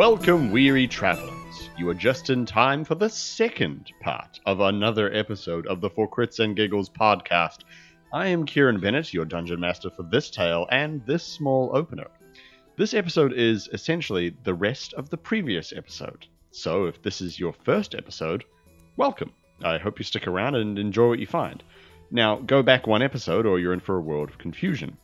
Welcome, weary travelers. You are just in time for the second part of another episode of the For Crits and Giggles podcast. I am Kieran Bennett, your dungeon master for this tale and this small opener. This episode is essentially the rest of the previous episode. So, if this is your first episode, welcome. I hope you stick around and enjoy what you find. Now, go back one episode or you're in for a world of confusion.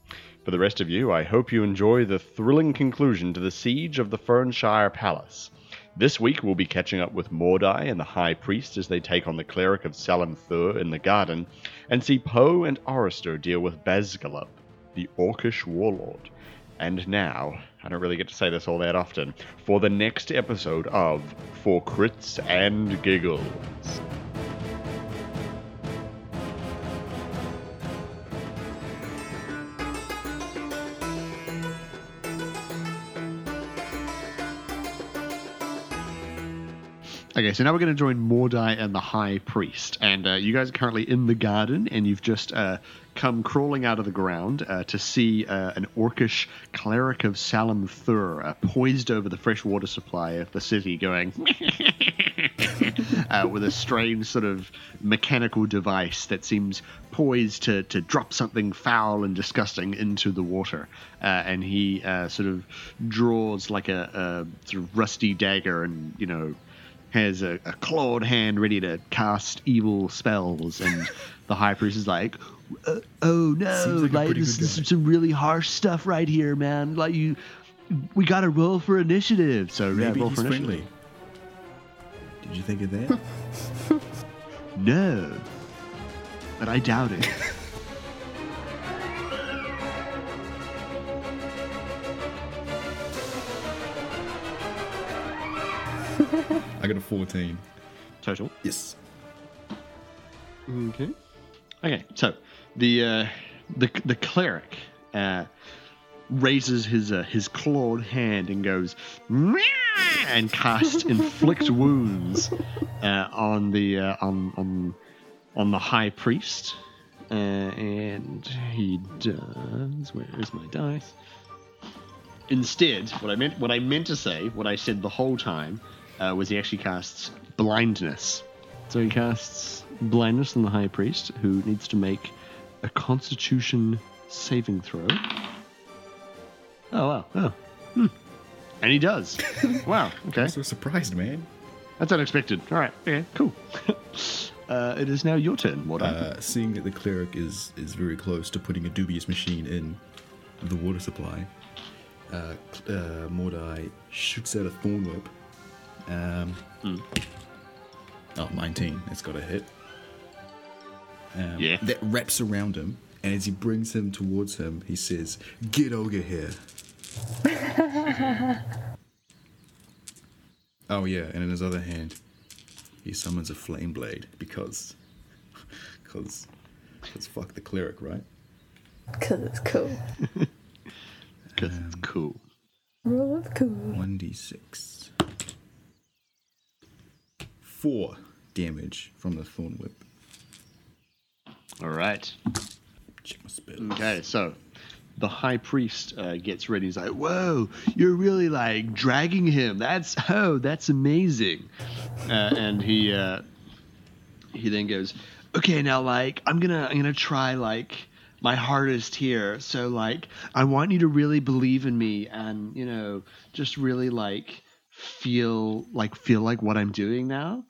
For the rest of you, I hope you enjoy the thrilling conclusion to the siege of the Fernshire Palace. This week, we'll be catching up with Mordai and the High Priest as they take on the cleric of Salim Thur in the garden, and see Poe and Orister deal with Bazgalub, the Orcish warlord. And now, I don't really get to say this all that often, for the next episode of For Crits and Giggles. Okay, so now we're going to join Mordai and the High Priest. And uh, you guys are currently in the garden, and you've just uh, come crawling out of the ground uh, to see uh, an orcish cleric of Salim Thur uh, poised over the fresh water supply of the city, going uh, with a strange sort of mechanical device that seems poised to, to drop something foul and disgusting into the water. and he sort of draws like a, a sort of rusty dagger and, you know, has a, a, clawed hand ready to cast evil spells, and the high priest is like, uh, "Oh no! Like, like this is some really harsh stuff right here, man. Like you, we got to roll for initiative. So maybe yeah, roll he's for friendly. Did you think of that? no, but I doubt it. I got a 14. Total? Yes. Okay. Okay, so the uh, the the cleric uh, raises his uh, his clawed hand and goes Meow! and casts inflict wounds uh, on the uh, on on on the high priest, uh, and he does. Where is my dice? Instead, what I meant what I meant to say, what I said the whole time, uh, was he actually casts blindness. So he casts blindness on the high priest, who needs to make a Constitution saving throw. Oh wow! Oh, hmm. and he does. wow. Okay, I'm so surprised, man. that's unexpected. All right. Okay. Cool. uh, it is now your turn. What? Uh, seeing that the cleric is is very close to putting a dubious machine in the water supply, uh, uh, Mordai shoots out a thorn whip. Um, Oh, 19. It's got a hit. Um, Yeah. That wraps around him, and as he brings him towards him, he says, Get over here. oh, yeah, and in his other hand, he summons a flame blade because. Because. Because fuck the cleric, right? Because it's cool. Because it's cool. Rule of cool. 1d6. 4 damage from the thorn whip. All right. Check my spells. Okay, so the high priest uh, gets ready. He's like, "Whoa, you're really like dragging him. That's oh, that's amazing." Uh, and he uh, he then goes, "Okay, now like I'm gonna I'm gonna try like my hardest here. So like I want you to really believe in me, and you know, just really like feel like feel like what I'm doing now."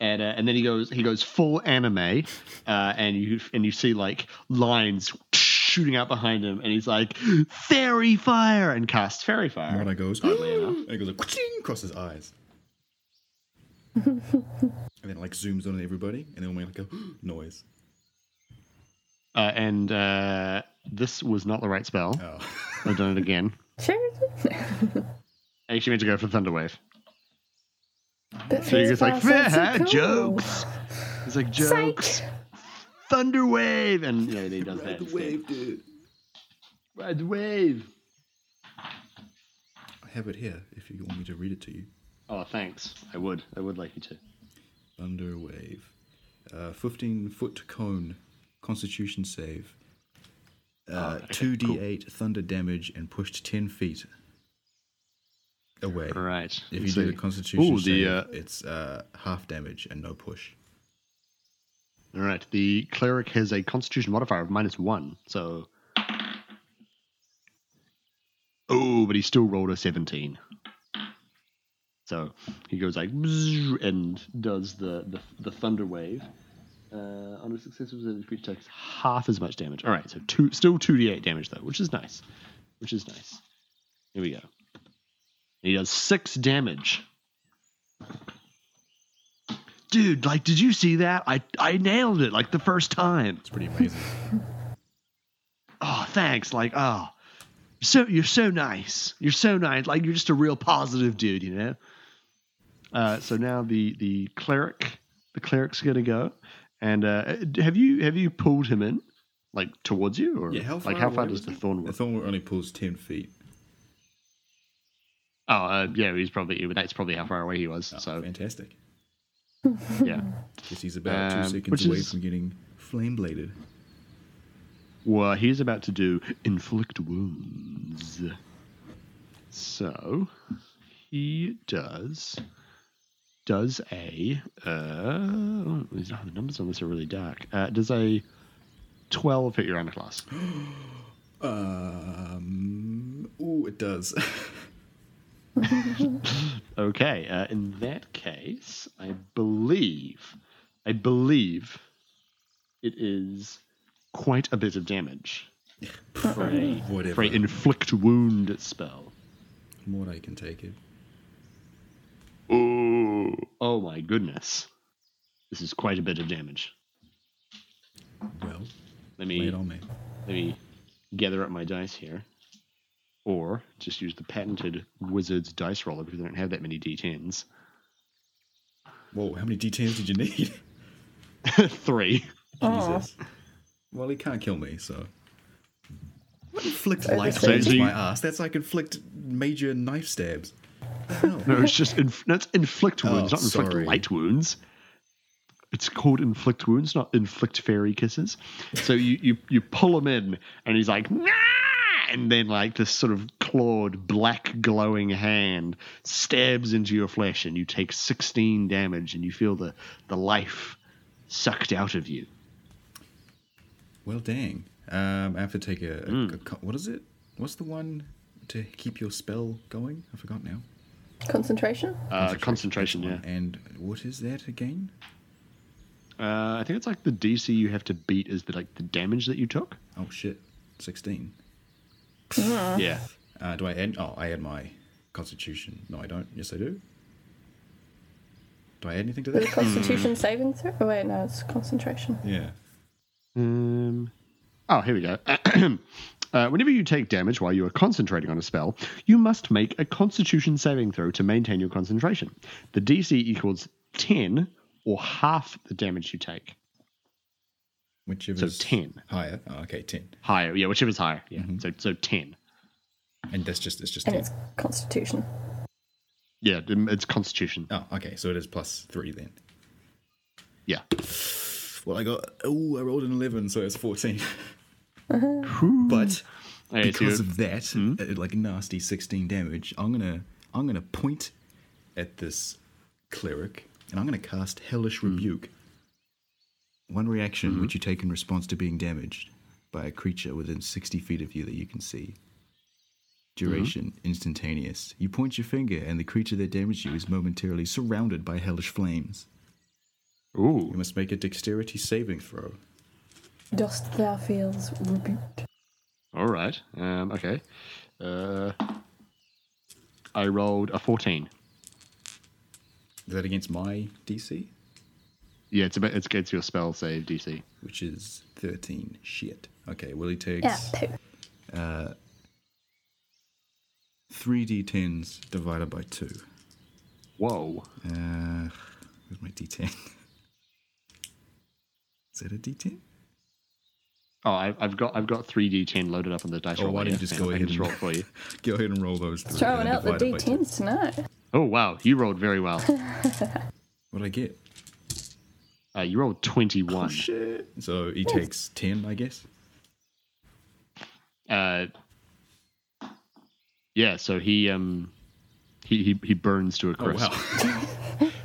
and uh, and then he goes he goes full anime, uh, and you and you see like lines shooting out behind him, and he's like faerie fire and casts faerie fire. Mordai goes, Oddly enough. and it goes like across his eyes. and then it, like zooms on everybody, and then we make like a noise. Uh, and uh, this was not the right spell. Oh. I've done it again. Sure. I actually meant to go for Thunderwave. But So you're just like, fast so cool." jokes. It's like jokes. Thunderwave, and you know, he does that. instead. dude. Ride the wave. I have it here if you want me to read it to you. Oh, thanks. I would. I would like you to. Thunderwave. Uh, 15 foot cone. Constitution save. Uh, Oh, okay, 2d8 thunder damage and pushed 10 feet. Away. Right. If you do see. the Constitution Ooh, the save, uh, it's uh, half damage and no push. all right. The cleric has a Constitution modifier of minus one. So, oh, but he still rolled a seventeen. So he goes like and does the the, the thunder wave. Uh, on a successful the creature takes half as much damage. All right, so two, still two d8 damage though, which is nice. Which is nice. Here we go. He does six damage. Dude, like, did you see that? I I nailed it like the first time. It's pretty amazing. Oh, thanks. Like, oh, so you're so nice. You're so nice. Like, you're just a real positive dude, you know. Uh, so now the the cleric, the cleric's gonna go, and uh, have you have you pulled him in, like towards you, or yeah, how far like how far does the he? thorn The thorn only pulls 10 feet. Oh, uh, yeah, he's probably that's probably how far away he was. Oh, so fantastic. yeah. Guess he's about Um, two seconds away is- from getting flame bladed. Well, he's about to do inflict wounds. So he does does a uh oh, these- oh, the numbers on this are really dark. Uh, does a twelve hit your armor class? Um, ooh, it does. Okay, uh, in that case, I believe, I believe, it is quite a bit of damage for a Whatever. for a inflict wound spell. More I can take it. Oh, oh my goodness, this is quite a bit of damage. Well, Let lay it on me. let me gather up my dice here, or just use the patented wizard's dice roller because I don't have that many d10s. Whoa, how many d10s did you need? Three. Oh, Jesus. Well, he can't kill me, so. What inflict So light the wounds same- my ass? That's like inflict major knife stabs. The? No, it's just inf- no, it's inflict Oh, wounds, not inflict sorry. light wounds. It's called inflict wounds, not inflict fairy kisses. So you you you pull him in, and he's like, nah! And then like this sort of clawed, black, glowing hand stabs into your flesh, and you take sixteen damage, and you feel the the life sucked out of you. Well, dang. Um, I have to take a, a- Mm. a What is it? What's the one to keep your spell going? I forgot now. concentration. Uh, concentration, That's yeah. And what is that again? Uh, I think it's like the DC you have to beat is the like the damage that you took. Oh shit, sixteen. Yeah. Uh, do I add? Oh, I add my constitution. No, I don't. Yes, I do. Do I add anything to With a that? constitution saving throw. Oh wait, no, it's concentration. yeah. Um, oh, here we go. uh, whenever you take damage while you are concentrating on a spell, you must make a Constitution saving throw to maintain your concentration. The DC equals ten or half the damage you take. Whichever. So 10. Higher. Oh, okay, ten. Higher, yeah, whichever's higher. Yeah, Mm-hmm. so so ten. And that's just it's just And ten. it's constitution. Yeah, it's Constitution. Oh, okay. So it is plus three then. Yeah. Well, I got. Oh, I rolled an eleven, so it's fourteen. Whew. But Okay, so because you're- of that, uh, like nasty sixteen damage, I'm gonna I'm gonna point at this cleric, and I'm gonna cast Hellish Rebuke. One reaction which you take in response to being damaged by a creature within sixty feet of you that you can see. Duration instantaneous. You point your finger, and the creature that damaged you is momentarily surrounded by hellish flames. Ooh. You must make a dexterity saving throw. Dost thou feels rebuked. All right. Um, okay. Uh, I rolled a fourteen. Is that against my DC? Yeah, it's about it's against your spell save DC. Which is 13. Shit. Okay, well, he takes Yeah, 3d10s divided by 2. Whoa. Uh, where's my d10? Is that a d10? Oh, I, I've got I've got three D10 loaded up on the dice Oh, roller. why don't you just go ahead and- roll for you? Go ahead and roll those three. Throwing out the divide it by two. d10s tonight. Oh wow, you rolled very well. What'd I get? Uh, you rolled twenty one. Oh, shit. So he takes 10, I guess. uh, yeah, so he um he he, he burns to a Oh crisp, wow!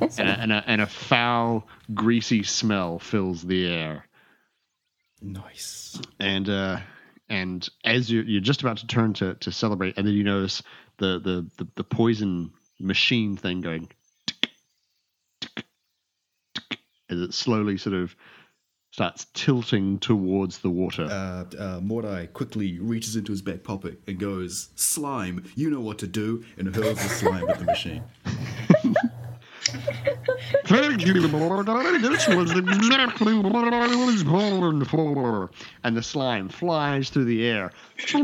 and, a, and, a, and a foul, greasy smell fills the air. nice. And uh, and as you're, you're just about to turn to, to celebrate, and then you notice the the, the, the poison machine thing going as it slowly sort of starts tilting towards the water. Uh, uh, Mordai quickly reaches into his back pocket and goes, "Slime, you know what to do," and hurls the slime at the machine. Thank you, Lord. This was exactly what I was born for. And the slime flies through the air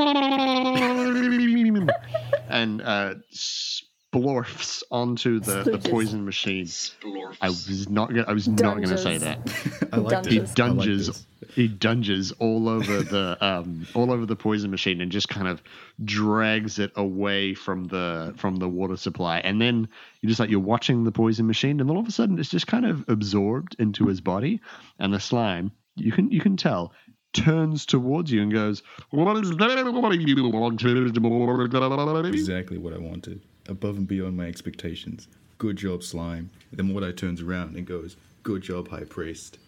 and uh, splorfs onto the, the poison machine. I was not. Gonna, I was not going to say that. I like He this. Dunges. Like he dunges all over the um, all over the poison machine and just kind of drags it away from the from the water supply. And then you're just like you're watching the poison machine, and then all of a sudden it's just kind of absorbed into his body, and the slime you can you can tell turns towards you and goes, "What is that? What do you want to?" Exactly what I wanted. Above and beyond my expectations. Good job, slime. then Mordai turns around and goes, "Good job, high priest."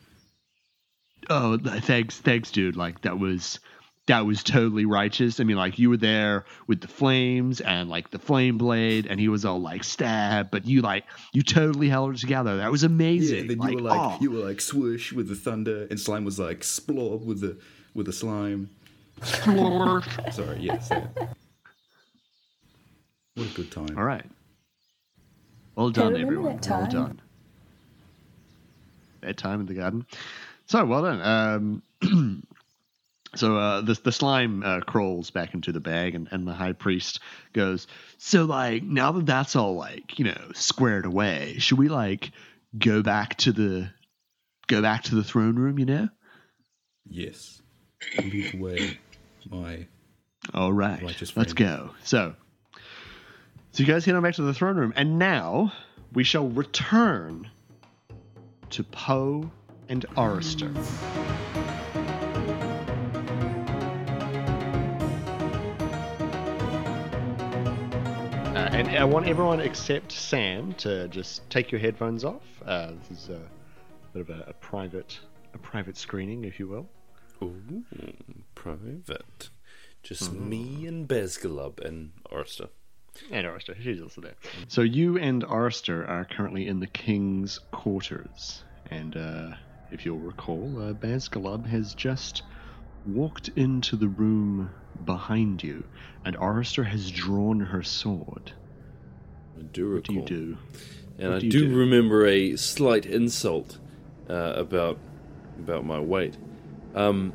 Oh, thanks, thanks, dude. Like that was that was totally righteous. I mean, like you were there with the flames and like the flame blade, and he was all like stab, but you like you totally held it together. That was amazing. Yeah, and then like, you were like oh. you were like swoosh with the thunder, and slime was like splorb with the with the slime. Sorry, yes. Yeah, what a good time. all right. Well done, everyone. that Well done. That time in the garden. So well done. Um, so uh, the the slime uh, crawls back into the bag, and, and the high priest goes. So like now that that's all like you know squared away, should we like go back to the go back to the throne room? You know. Yes. Lead the way, my All right, let's go. So, so you guys head on back to the throne room, and now we shall return to Poe and Arister. Uh, and I want everyone except Sam to just take your headphones off. Uh, this is a bit of a, a private, a private screening, if you will. Ooh, private. Just me and Bazgalub and Orster. And Arister, she's also there. So you and Arister are currently in the king's quarters, and uh, if you'll recall, uh, Bazgalub has just walked into the room behind you, and Arister has drawn her sword. I do What do recall. you do? And What I do do, do? remember a slight insult uh, about about my weight. Um,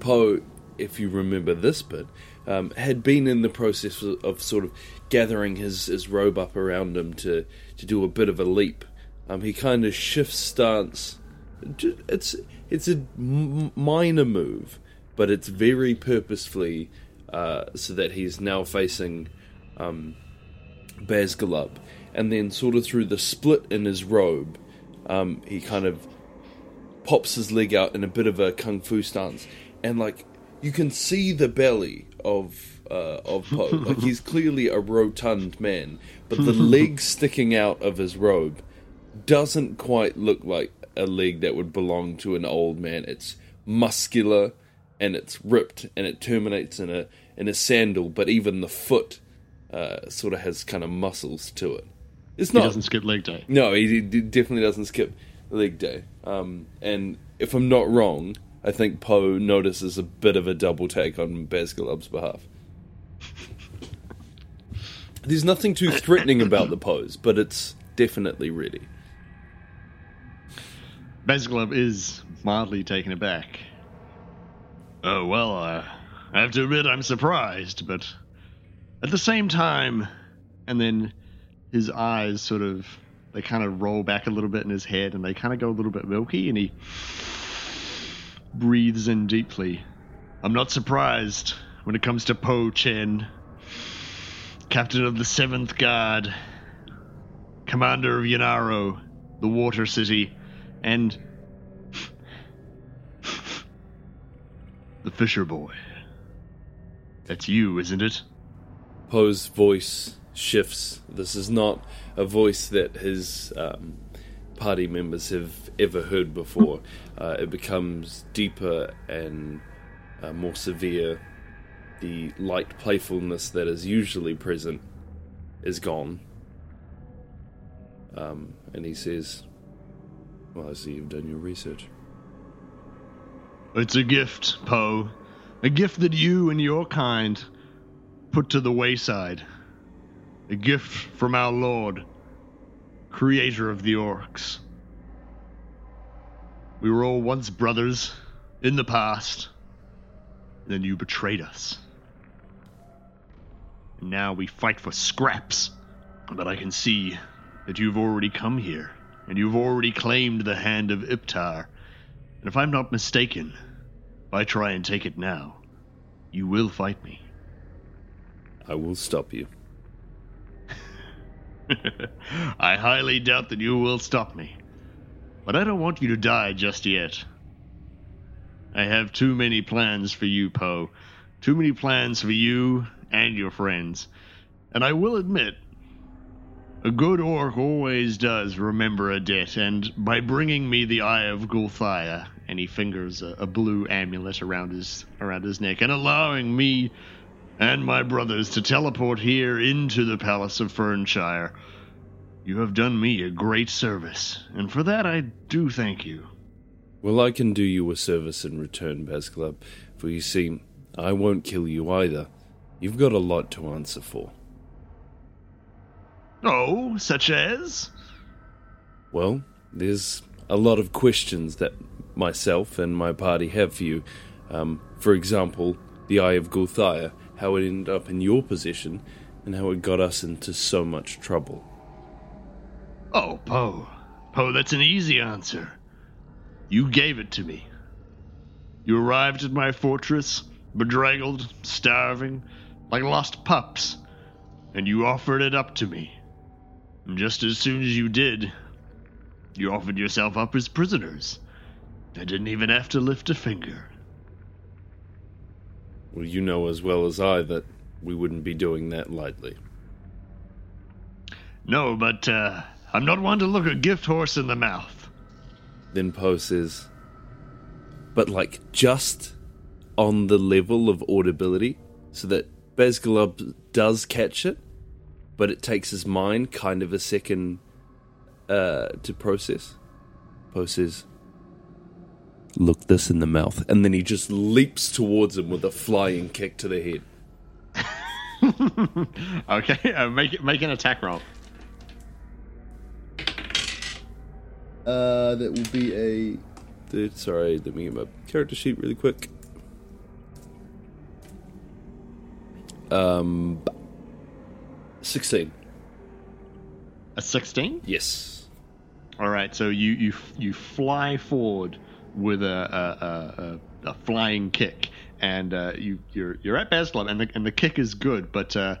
Poe, if you remember this bit, um, had been in the process of, of sort of gathering his, his robe up around him to, to do a bit of a leap. Um, he kind of shifts stance. It's it's a minor move, but it's very purposefully uh, so that he's now facing um, Bazgalub, and then sort of through the split in his robe, um, he kind of pops his leg out in a bit of a kung fu stance, and like you can see the belly of uh, of Poe. like he's clearly a rotund man, but the leg sticking out of his robe doesn't quite look like a leg that would belong to an old man. It's muscular and it's ripped and it terminates in a in a sandal, but even the foot uh, sort of has kind of muscles to it. It's not. He doesn't skip leg day. no, he, he definitely doesn't skip leg day. Um, and if I'm not wrong, I think Poe notices a bit of a double take on Bazgalub's behalf. There's nothing too threatening about the pose, but it's definitely ready. Bazglub is mildly taken aback. Oh, well, uh, I have to admit I'm surprised, but at the same time, and then his eyes sort of, they kind of roll back a little bit in his head and they kind of go a little bit milky and he breathes in deeply. I'm not surprised when it comes to Po Chen, captain of the 7th Guard, commander of Yanaro, the water city, and the Fisher Boy. That's you, isn't it? Poe's voice shifts. This is not a voice that has um, party members have ever heard before. Uh, it becomes deeper and uh, more severe. The light playfulness that is usually present is gone. Um, and he says, Well, I see you've done your research. It's a gift, Poe. A gift that you and your kind put to the wayside. A gift from our Lord, creator of the orcs. We were all once brothers in the past. and Then you betrayed us. And now we fight for scraps. But I can see that you've already come here, and you've already claimed the hand of Iptar. And if I'm not mistaken, if I try and take it now, you will fight me. I will stop you. I highly doubt that you will stop me. But I don't want you to die just yet. I have too many plans for you, Poe. Too many plans for you and your friends. And I will admit, a good orc always does remember a debt, and by bringing me the Eye of Gulthia, and he fingers a, a blue amulet around his around his neck, and allowing me and my brothers to teleport here into the Palace of Fernshire, you have done me a great service, and for that I do thank you. Well, I can do you a service in return, Bazgalub, for you see, I won't kill you either. You've got a lot to answer for. Oh, such as? Well, there's a lot of questions that myself and my party have for you. Um, for example, the Eye of Gulthaya, how it ended up in your possession, and how it got us into so much trouble. Oh, Poe. Poe, that's an easy answer. You gave it to me. You arrived at my fortress, bedraggled, starving, like lost pups, and you offered it up to me. And just as soon as you did, you offered yourself up as prisoners. I didn't even have to lift a finger. Well, you know as well as I that we wouldn't be doing that lightly. No, but uh, I'm not one to look a gift horse in the mouth. Then Poe says, but like just on the level of audibility, so that Bazgalub does catch it, but it takes his mind kind of a second uh, to process. Poe says, Look this in the mouth. And then he just leaps towards him with a flying kick to the head. Okay, uh, make make an attack roll. Uh, that will be a. Dude, sorry, let me get my character sheet really quick. Um, 16. A sixteen. Yes. All right, so you you you fly forward with a a, a, a, flying kick, and uh, you you're you're at Baslam, and the and the kick is good, but uh,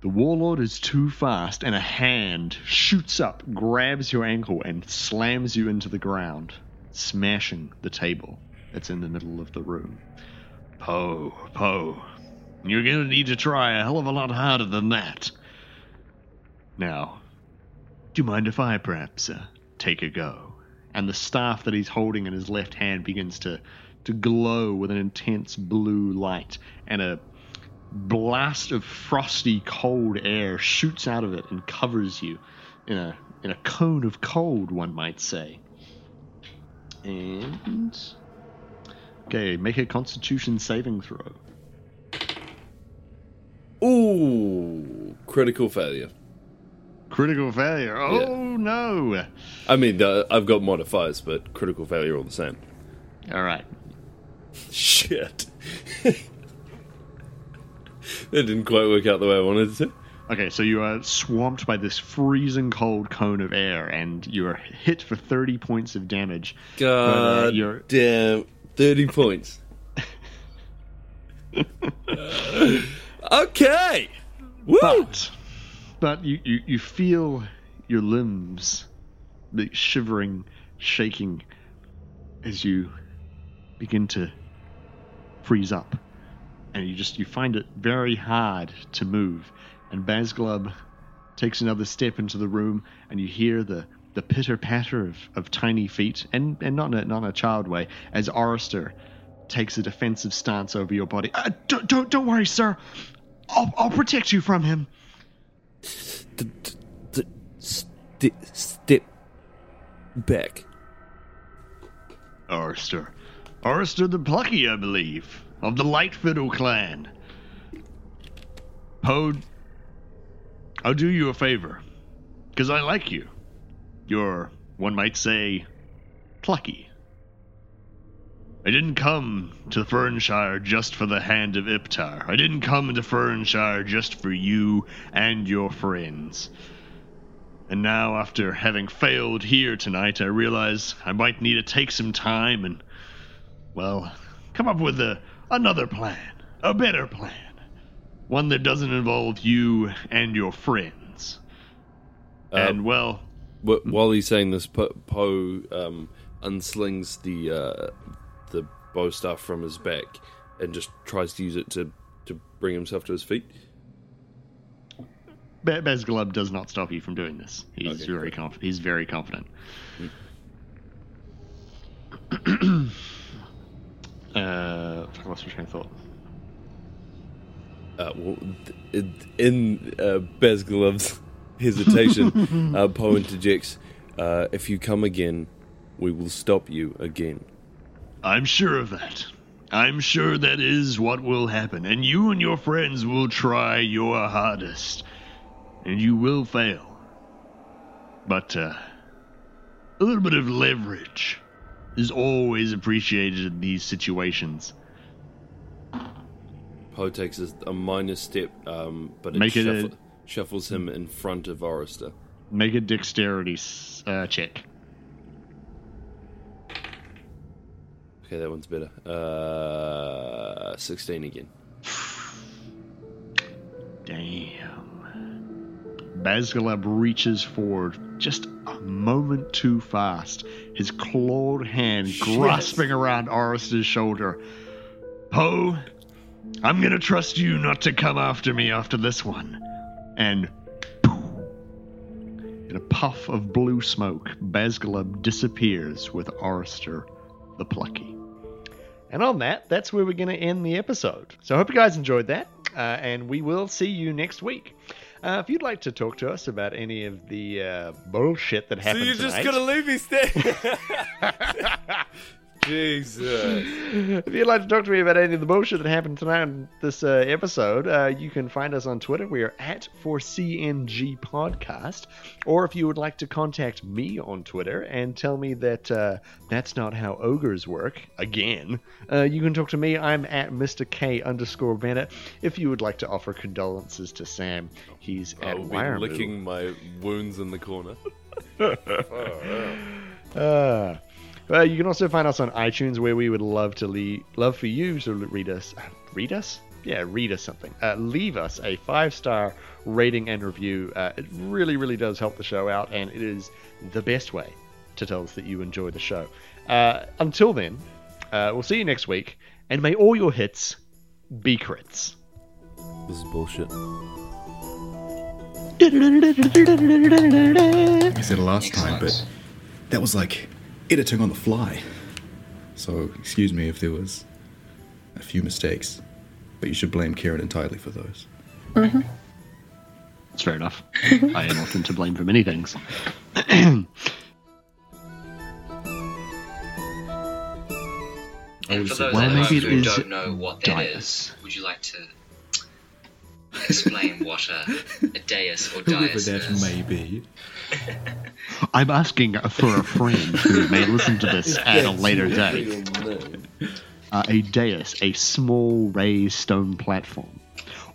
the warlord is too fast, and a hand shoots up, grabs your ankle, and slams you into the ground, smashing the table that's in the middle of the room. Poe, Poe, you're gonna need to try a hell of a lot harder than that. Now, do you mind if I perhaps uh, take a go? And the staff that he's holding in his left hand begins to, to glow with an intense blue light, and a blast of frosty, cold air shoots out of it and covers you in a in a cone of cold, one might say. And okay, make a Constitution saving throw. Ooh, critical failure. Critical failure. Oh Yeah. no! I mean, uh, I've got modifiers, but critical failure all the same. All right. Shit. that didn't quite work out the way I wanted it to. Okay, so you are swamped by this freezing cold cone of air, and you are hit for 30 points of damage. God uh, you're- damn. 30 points. okay. Woo! But, but you, you, you feel your limbs the shivering, shaking as you begin to freeze up. And you just you find it very hard to move. And Bazglub takes another step into the room, and you hear the, the pitter patter of, of tiny feet, and, and not, in a, not in a child way, as Orister takes a defensive stance over your body. Uh, don't, don't, don't worry, sir. I'll, I'll protect you from him. Step back. Orister. Orister the Plucky, I believe, of the Light Fiddle clan. Poe, I'll do you a favor, because I like you. You're, one might say, plucky. I didn't come to Fernshire just for the hand of Iptar. I didn't come to Fernshire just for you and your friends. And now, after having failed here tonight, I realize I might need to take some time and, well, come up with a, another plan, a better plan. One that doesn't involve you and your friends. Uh, and, well, Wh- While he's saying this, Poe um, unslings the uh, the bow staff from his back and just tries to use it to, to bring himself to his feet. Be- Bezglub does not stop you from doing this. He's Okay, very conf- He's very confident. uh, I lost my train of thought. Uh, well, th- in uh, Bezglov's hesitation, uh, Poe interjects, uh, "If you come again, we will stop you again." I'm sure of that. I'm sure that is what will happen, and you and your friends will try your hardest, and you will fail. But uh, a little bit of leverage is always appreciated in these situations. Poe takes a, minor step, um, but it, it shuffle- a- shuffles him in front of Orister. Make a dexterity uh, check. Okay, that one's better. Uh, Sixteen again. Damn. Bazgalub reaches forward just a moment too fast, his clawed hand grasping around Orister's shoulder. Poe, I'm gonna trust you not to come after me after this one. And in a puff of blue smoke, Bazgalub disappears with Orister the Plucky. And on that, that's where we're going to end the episode. So I hope you guys enjoyed that, uh, and we will see you next week. Uh, if you'd like to talk to us about any of the uh, bullshit that happened so you're tonight, just gonna leave me stay? Jesus. if you'd like to talk to me about any of the bullshit that happened tonight in this uh, episode, uh, you can find us on Twitter. We are at 4CNG Podcast. Or if you would like to contact me on Twitter and tell me that uh, that's not how ogres work, again, uh, you can talk to me. I'm at Mr. K underscore Bennett. If you would like to offer condolences to Sam, he's at I'll be Wiremoo. licking my wounds in the corner. Uh, well, you can also find us on iTunes, where we would love to le- love for you to read us. Read us? Yeah, read us something. Uh, leave us a five star rating and review. Uh, it really, really does help the show out, and it is the best way to tell us that you enjoy the show. Uh, until then, uh, we'll see you next week, and may all your hits be crits. This is bullshit. I said it last time, but that was like editing on the fly. So excuse me if there was a few mistakes, but you should blame Kieran entirely for those. Mm-hmm. That's fair enough. I am often to blame for many things. And for those Well, at home maybe it who is don't know what that is, dais. would you like to explain what a, a dais or Whoever dais that is? may be. I'm asking for a friend who may listen to this at a later date. Uh, a dais, a small raised stone platform.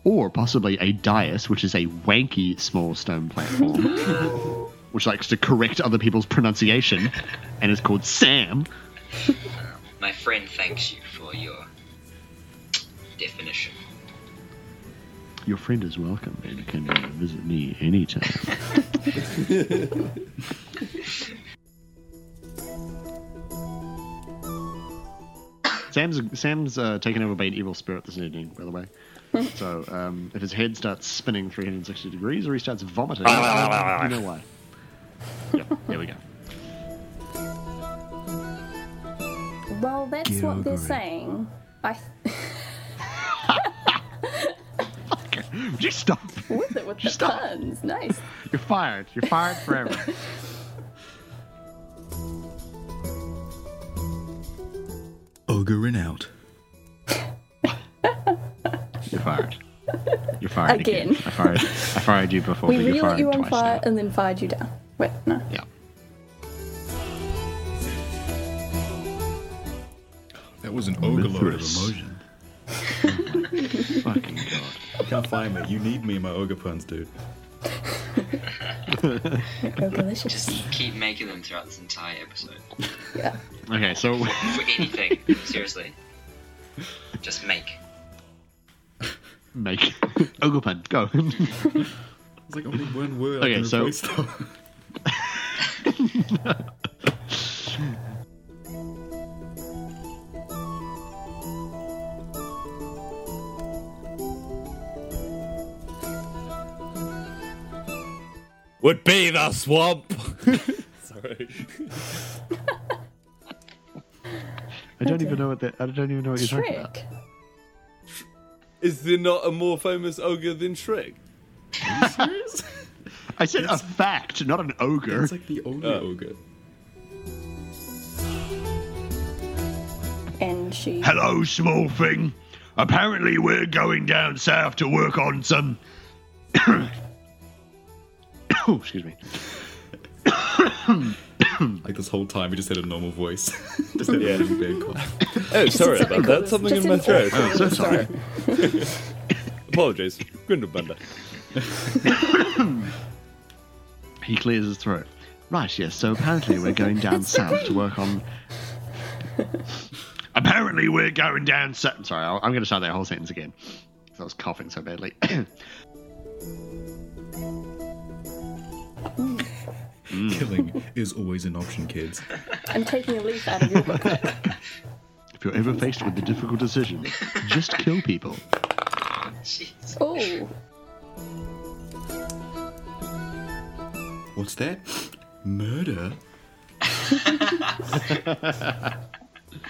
Or possibly a dais, which is a wanky small stone platform, which likes to correct other people's pronunciation and is called Sam. My friend thanks you for your definition. Your friend is welcome and can uh, visit me anytime. Sam's Sam's uh, taken over by an evil spirit this evening, by the way. so um, if his head starts spinning 360 degrees or he starts vomiting, you know why. Yep, there we go. Well, that's what they're Gilgore. saying. I Would you stop? with it with the Stop. puns. Nice. You're fired. You're fired forever. Ogreing out. You're fired. You're fired again. Again. I fired. I fired you before, We but you're really fired lit you on twice fire now. and then fired you down. Wait, no. Yeah. That was an ogre load of Mithras. emotion. Fucking god. Can't find me. You need me in my ogre puns, dude. Delicious. Just keep making them throughout this entire episode. Yeah. Okay, so For anything, seriously. Just make. make ogre pun go. It's like only one word. Okay, can so- replace though. Would be the swamp. Sorry. I don't even know what that. I don't even know what you're talking about. Shrek. Is there not a more famous ogre than Shrek? I said a fact, not an ogre. It's like the ogre Oh. ogre. And she. Hello, small thing. Apparently, we're going down south to work on some. oh, excuse me. Like this whole time, he just had a normal voice. just had Yeah. Oh, a really bad cough. Oh, sorry about that. Just Something in my throat. awful so sorry. Apologies. Grindelbanda. He clears his throat. Right, yes. So apparently, we're going down south to work on. apparently, we're going down south. Sorry, I'll, I'm going to start that whole sentence again. 'cause I was coughing so badly. Killing is always an option, kids. I'm taking a leaf out of your book. if you're ever faced with a difficult decision, just kill people. Jeez. Oh, What's that? Murder?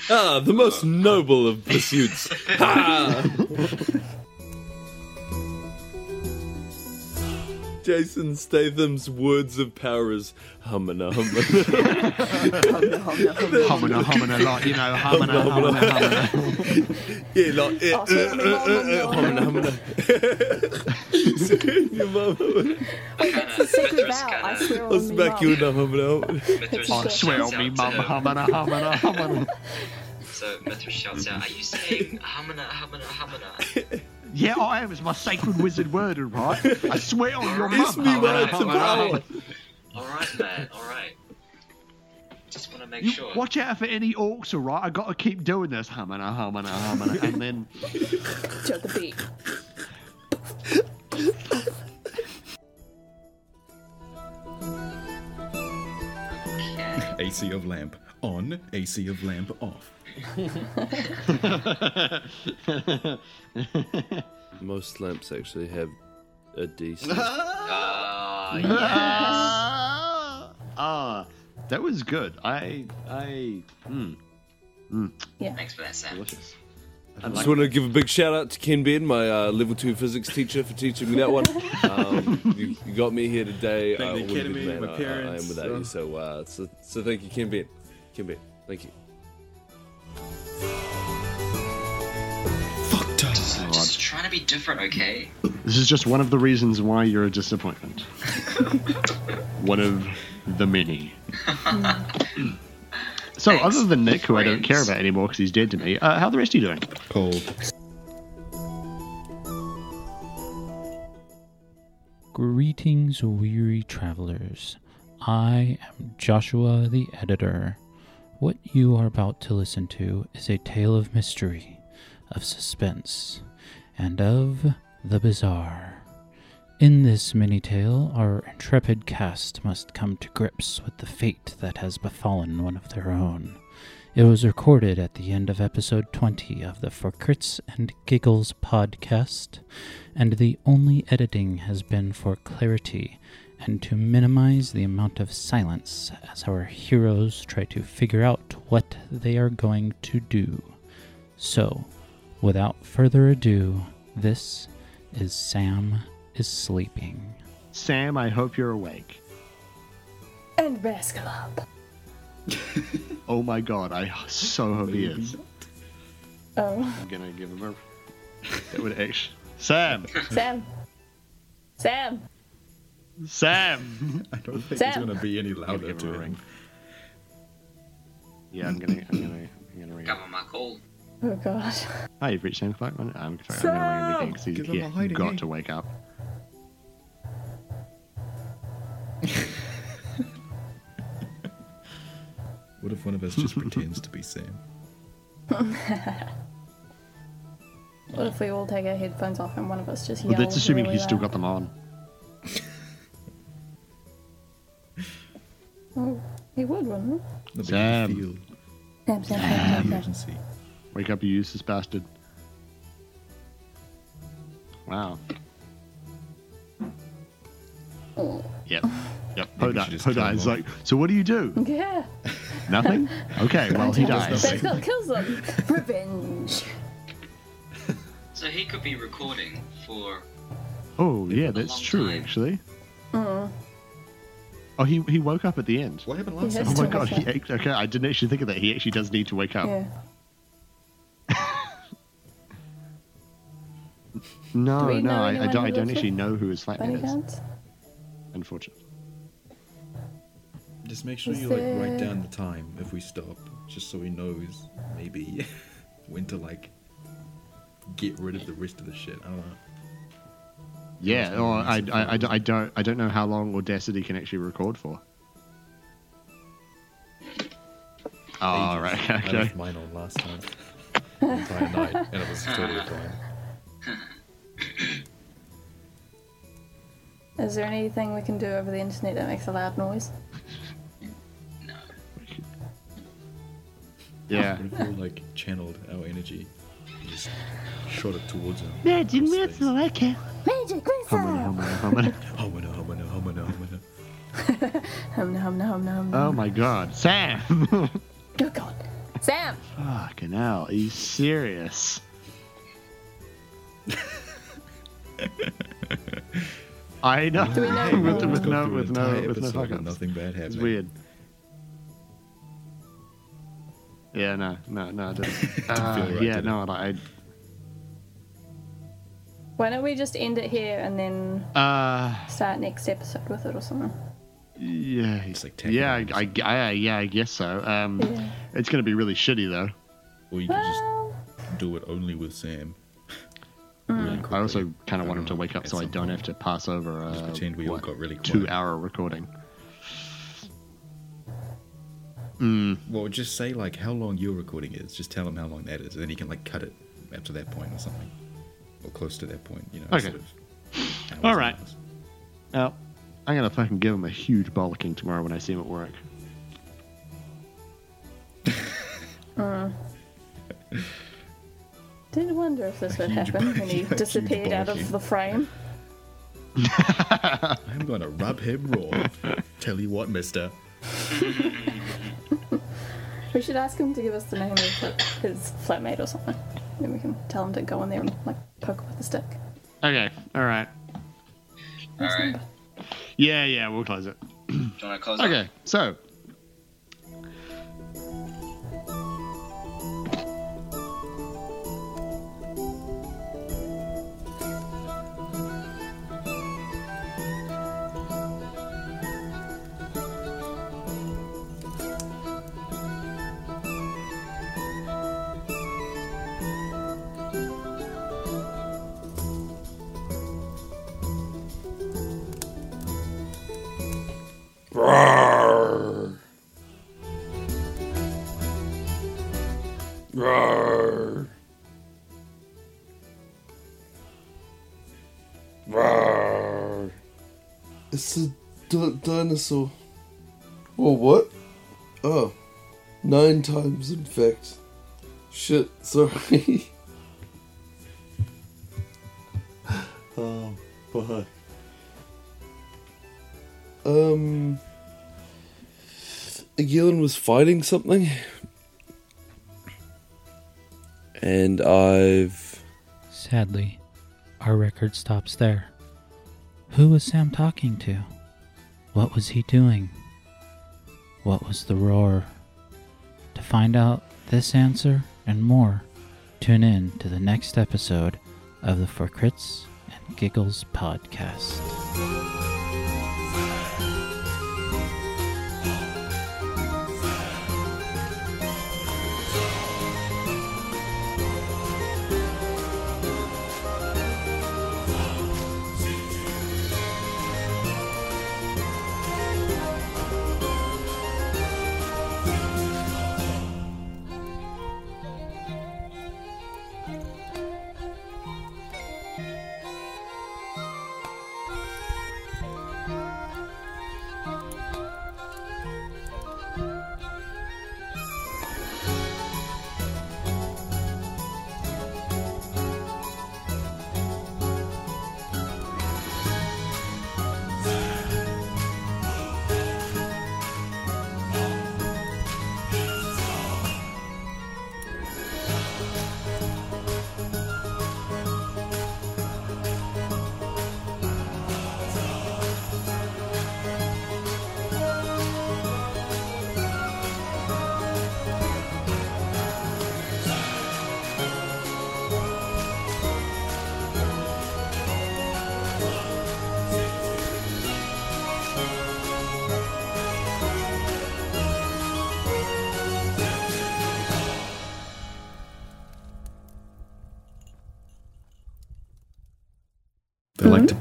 Ah, the most noble of pursuits. Ha! Jason Statham's words of power is humana humana. Humming, humming a lot, you know, humming, humming, humming. yeah, like eh, Oh, eh, eh, eh, humana humana. Your mum. Kinda, sacred Mithras vow. I kinda, swear I'll on me, smack you in Mum. the humana. Mithras I swear shouts on me, out mum, to- humming, humming, humming. So Mithras shouts out, "Are you saying hamana, hamana, hamana?" Yeah, I am. It's my sacred wizard word, all right? I swear on your It's mum. me, humming, words of humming, power. All right, man. All right. Just want to make You sure. watch out for any orcs, all right? I got to keep doing this, humming, humming, humming, and then to the beat. AC of lamp on, AC of lamp off. Most lamps actually have a decent. Ah, yeah. ah, ah, that was good. I, I, hmm. mm, Thanks for that, Sam. delicious. I just want to give a big shout out to Ken Ben, my uh, level two physics teacher, for teaching me that one. Um, you, you got me here today. Thank uh, the wouldn't Academy, my I- I, I am without uh, you. So, uh, so, so thank you, Ken Ben. Ken Ben, thank you. Fuck time. So just trying to be different, okay? This is just one of the reasons why you're a disappointment. one of the many. so, Thanks, other than Nick, who I don't care about anymore because he's dead to me, uh, how are the rest of you doing? Cold. Greetings, weary travelers. I am Joshua the editor. What you are about to listen to is a tale of mystery, of suspense, and of the bizarre. In this mini tale, our intrepid cast must come to grips with the fate that has befallen one of their own. It was recorded at the end of episode 20 of the For Crits and Giggles podcast, and the only editing has been for clarity and to minimize the amount of silence as our heroes try to figure out what they are going to do. So, without further ado, this is Sam is Sleeping. Sam, I hope you're awake. And Rascal up. Oh my god, I so hope he is. Oh, I'm gonna give him a. That would actually. Sam! Sam. Sam. Sam! I don't think Sam. it's going to be any louder to a him. ring. Yeah, I'm gonna. I'm gonna. I'm gonna ring. Come on, my call. Oh god. Hi, you've reached Sam Clark. I'm, I'm sorry, I'm gonna ring him again because he's Give him a yeah, got to wake up. What if one of us just pretends to be Sam? What if we all take our headphones off and one of us just Well, that's assuming really he's still got them on. Oh, he would, wouldn't No, but Sam. you feel he? Sam, Sam, the Sam, Sam, Sam. urgency. Wake up, you useless bastard. Wow. Oh. Yep. Yep. Maybe we Poda, should just kill Poda him is like, so what do you do? Yeah. Nothing? Okay, well, he dies. That's what kills them. Revenge. So he could be recording for. Oh, yeah, that's true, time. actually. Mm. Oh, he, he woke up at the end. What happened last has Oh time? to my god, he, act- okay, I didn't actually think of that. He actually does need to wake up. Yeah. No, Do no, I, I don't, I don't actually know who his flatmate Bunny is, guns? unfortunately. Just make sure Is you like write down the time if we stop, just so he knows maybe when to like get rid of the rest of the shit. I don't know. Yeah, Must or I, I, I, don't- I don't I don't know how long Audacity can actually record for. Oh, Ages. right, I left mine on last time. The entire night, and it was totally fine. Is there anything we can do over the internet that makes a loud noise? No. Yeah. What if we like channeled our energy, and just shot it towards him? Magic across space? missile, I can. Magic Humana, missile! humana, humana. Humana, humana, humana, humana. Hum hum hum hum Oh my god. Sam! Oh god. Sam! Fucking hell, are you serious? I know. Do we know- with, with no, with no, with no episode fuck ups. Nothing bad happening. It's weird. Yeah, no, no, no, I didn't. Uh, right, yeah, did it? no, I. Why don't we just end it here and then uh, start next episode with it or something? yeah, It's like tag yeah, I. I, I- yeah, I guess so. Um, Yeah. it's gonna be really shitty though. Or you could just do it only with Sam. Mm. Really I also kind of want him to Um, wake up so I don't point. have to pass over Just a pretend we all got really quiet. two-hour recording. Mm, Well, just say like how long your recording is. Just tell him how long that is, and then he can like cut it up to that point or something, or close to that point. You know. Okay. instead of hours All and right. hours. well, I'm gonna fucking give him a huge bollocking tomorrow when I see him at work. Uh, did wonder if this would happen when he disappeared out of the frame. I'm gonna rub him raw. Tell you what, Mister. We should ask him to give us the name of his flatmate or something. Then we can tell him to go in there and like poke with a stick. Okay, all right. Alright. Yeah, yeah, we'll close it. Do you want to close up? Okay, so Roar. Roar. Roar. It's a di- dinosaur. Oh, what? Oh. Nine times, in fact. Shit, sorry. fighting something. And I've. Sadly, our record stops there. Who was Sam talking to? What was he doing? What was the roar? To find out this answer and more, tune in to the next episode of the For Crits and Giggles podcast.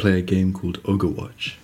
Play a game called Ogre Watch.